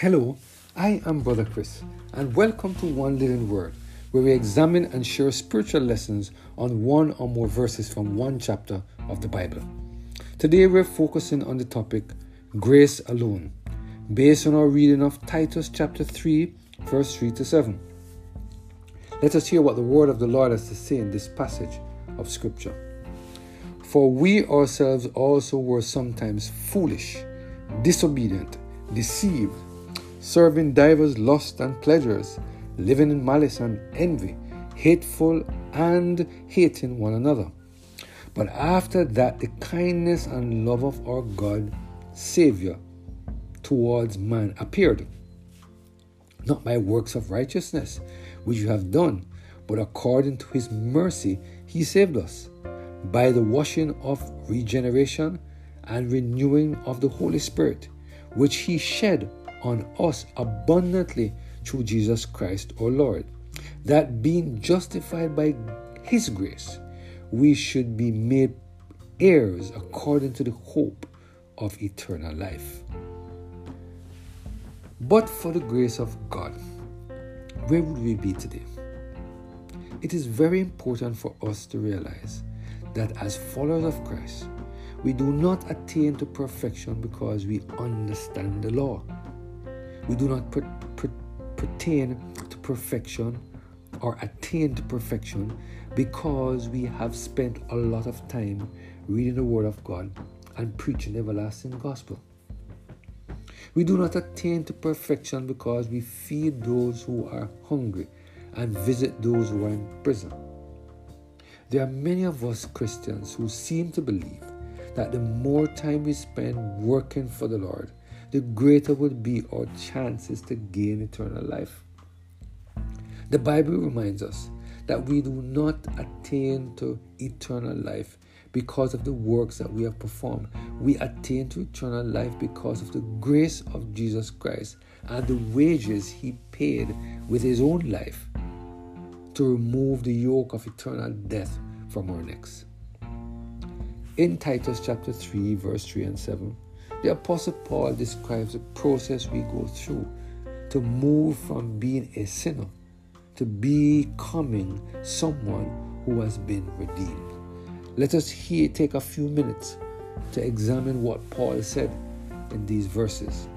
Hello, I am Brother Chris, and welcome to One Living Word, where we examine and share spiritual lessons on one or more verses from one chapter of the Bible. Today we're focusing on the topic Grace Alone, based on our reading of Titus chapter 3, verse 3 to 7. Let us hear what the word of the Lord has to say in this passage of Scripture. For we ourselves also were sometimes foolish, disobedient, deceived, serving divers lusts and pleasures, living in malice and envy, hateful and hating one another. But after that, the kindness and love of our God, Savior, towards man appeared. Not by works of righteousness, which you have done, but according to his mercy, he saved us by the washing of regeneration and renewing of the Holy Spirit, which He shed on us abundantly through Jesus Christ our Lord, that being justified by His grace, we should be made heirs according to the hope of eternal life. But for the grace of God, where would we be today? It is very important for us to realize that as followers of Christ, we do not attain to perfection because we understand the law. We do not per- per- pertain to perfection or attain to perfection because we have spent a lot of time reading the Word of God and preaching the everlasting gospel. We do not attain to perfection because we feed those who are hungry and visit those who are in prison. There are many of us Christians who seem to believe that the more time we spend working for the Lord, the greater would be our chances to gain eternal life. The Bible reminds us that we do not attain to eternal life because of the works that we have performed. We attain to eternal life because of the grace of Jesus Christ and the wages he paid with his own life to remove the yoke of eternal death from our necks. In Titus chapter 3, verse 3 and 7, the Apostle Paul describes the process we go through to move from being a sinner to becoming someone who has been redeemed. Let us here take a few minutes to examine what Paul said in these verses.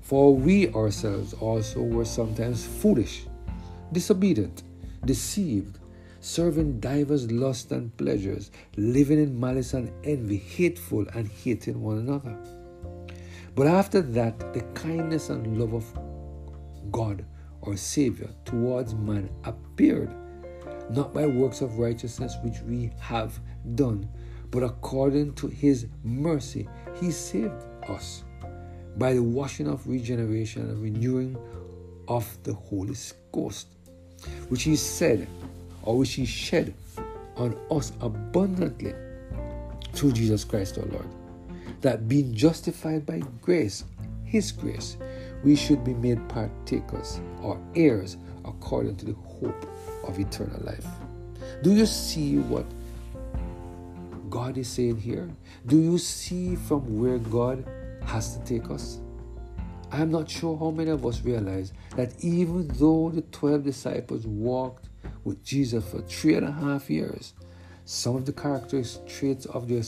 For we ourselves also were sometimes foolish, disobedient, deceived, serving divers lusts and pleasures, living in malice and envy, hateful and hating one another. But after that, the kindness and love of God, our Savior, towards man appeared, not by works of righteousness which we have done, but according to His mercy, He saved us by the washing of regeneration and renewing of the Holy Ghost, which He said, or which He shed on us abundantly through Jesus Christ our Lord, that being justified by grace, His grace, we should be made partakers or heirs according to the hope of eternal life. Do you see what God is saying here? Do you see from where God has to take us? I'm not sure how many of us realize that even though the 12 disciples walked with Jesus for three and a half years, some of the characteristics traits of their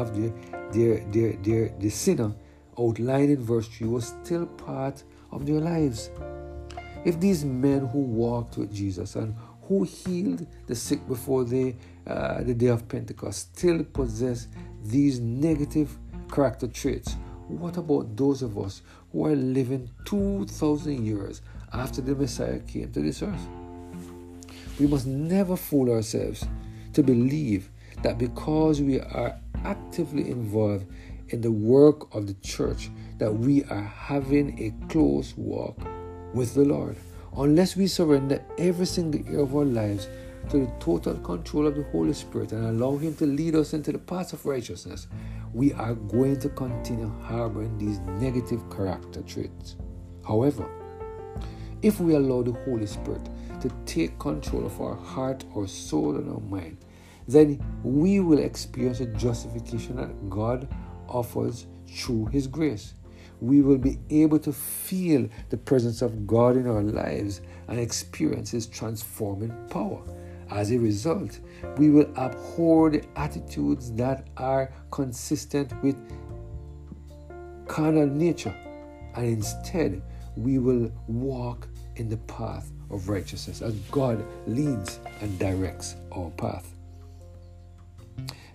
of their their their, their the sinner outlined in verse 3 was still part of their lives. If these men who walked with Jesus and who healed the sick before they, uh, the day of Pentecost still possess these negative character traits, what about those of us who are living 2,000 years after the Messiah came to this earth? We must never fool ourselves to believe that because we are actively involved in the work of the church that we are having a close walk with the Lord. Unless we surrender every single area of our lives to the total control of the Holy Spirit and allow Him to lead us into the path of righteousness, we are going to continue harboring these negative character traits. However, if we allow the Holy Spirit to take control of our heart, our soul, and our mind, then we will experience the justification that God offers through His grace. we will be able to feel the presence of God in our lives and experience His transforming power. As a result, we will abhor the attitudes that are consistent with carnal nature, and instead we will walk in the path of righteousness as God leads and directs our path.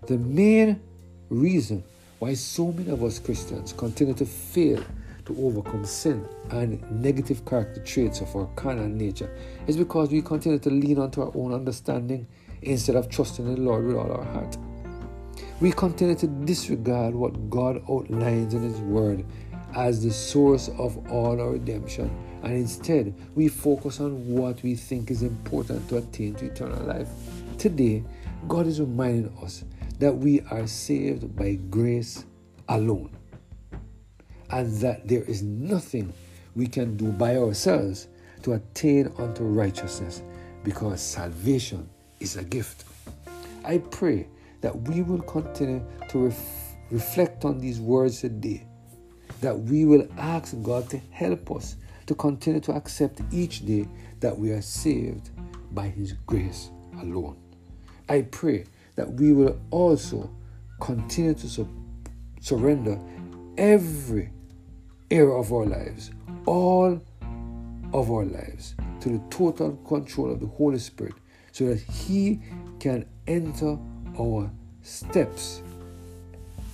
The main reason why so many of us Christians continue to fail to overcome sin and negative character traits of our carnal nature is because we continue to lean onto our own understanding instead of trusting in the Lord with all our heart. We continue to disregard what God outlines in His Word as the source of all our redemption, and instead we focus on what we think is important to attain to eternal life. Today, God is reminding us that we are saved by grace alone and that there is nothing we can do by ourselves to attain unto righteousness because salvation is a gift. I pray that we will continue to ref- reflect on these words today, that we will ask God to help us to continue to accept each day that we are saved by His grace alone. I pray that we will also continue to su- surrender every area of our lives, all of our lives, to the total control of the Holy Spirit so that He can enter our steps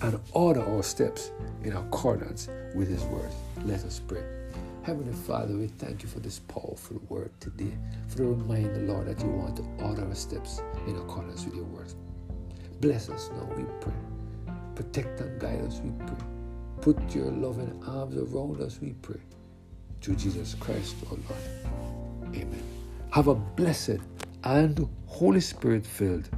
and order our steps in accordance with His word. Let us pray. Heavenly Father, we thank you for this powerful word today, for the reminder, Lord, that you want to order our steps in accordance with your word. Bless us now, we pray. Protect and guide us, we pray. Put your loving arms around us, we pray. Through Jesus Christ, our Lord. Amen. Have a blessed and Holy Spirit filled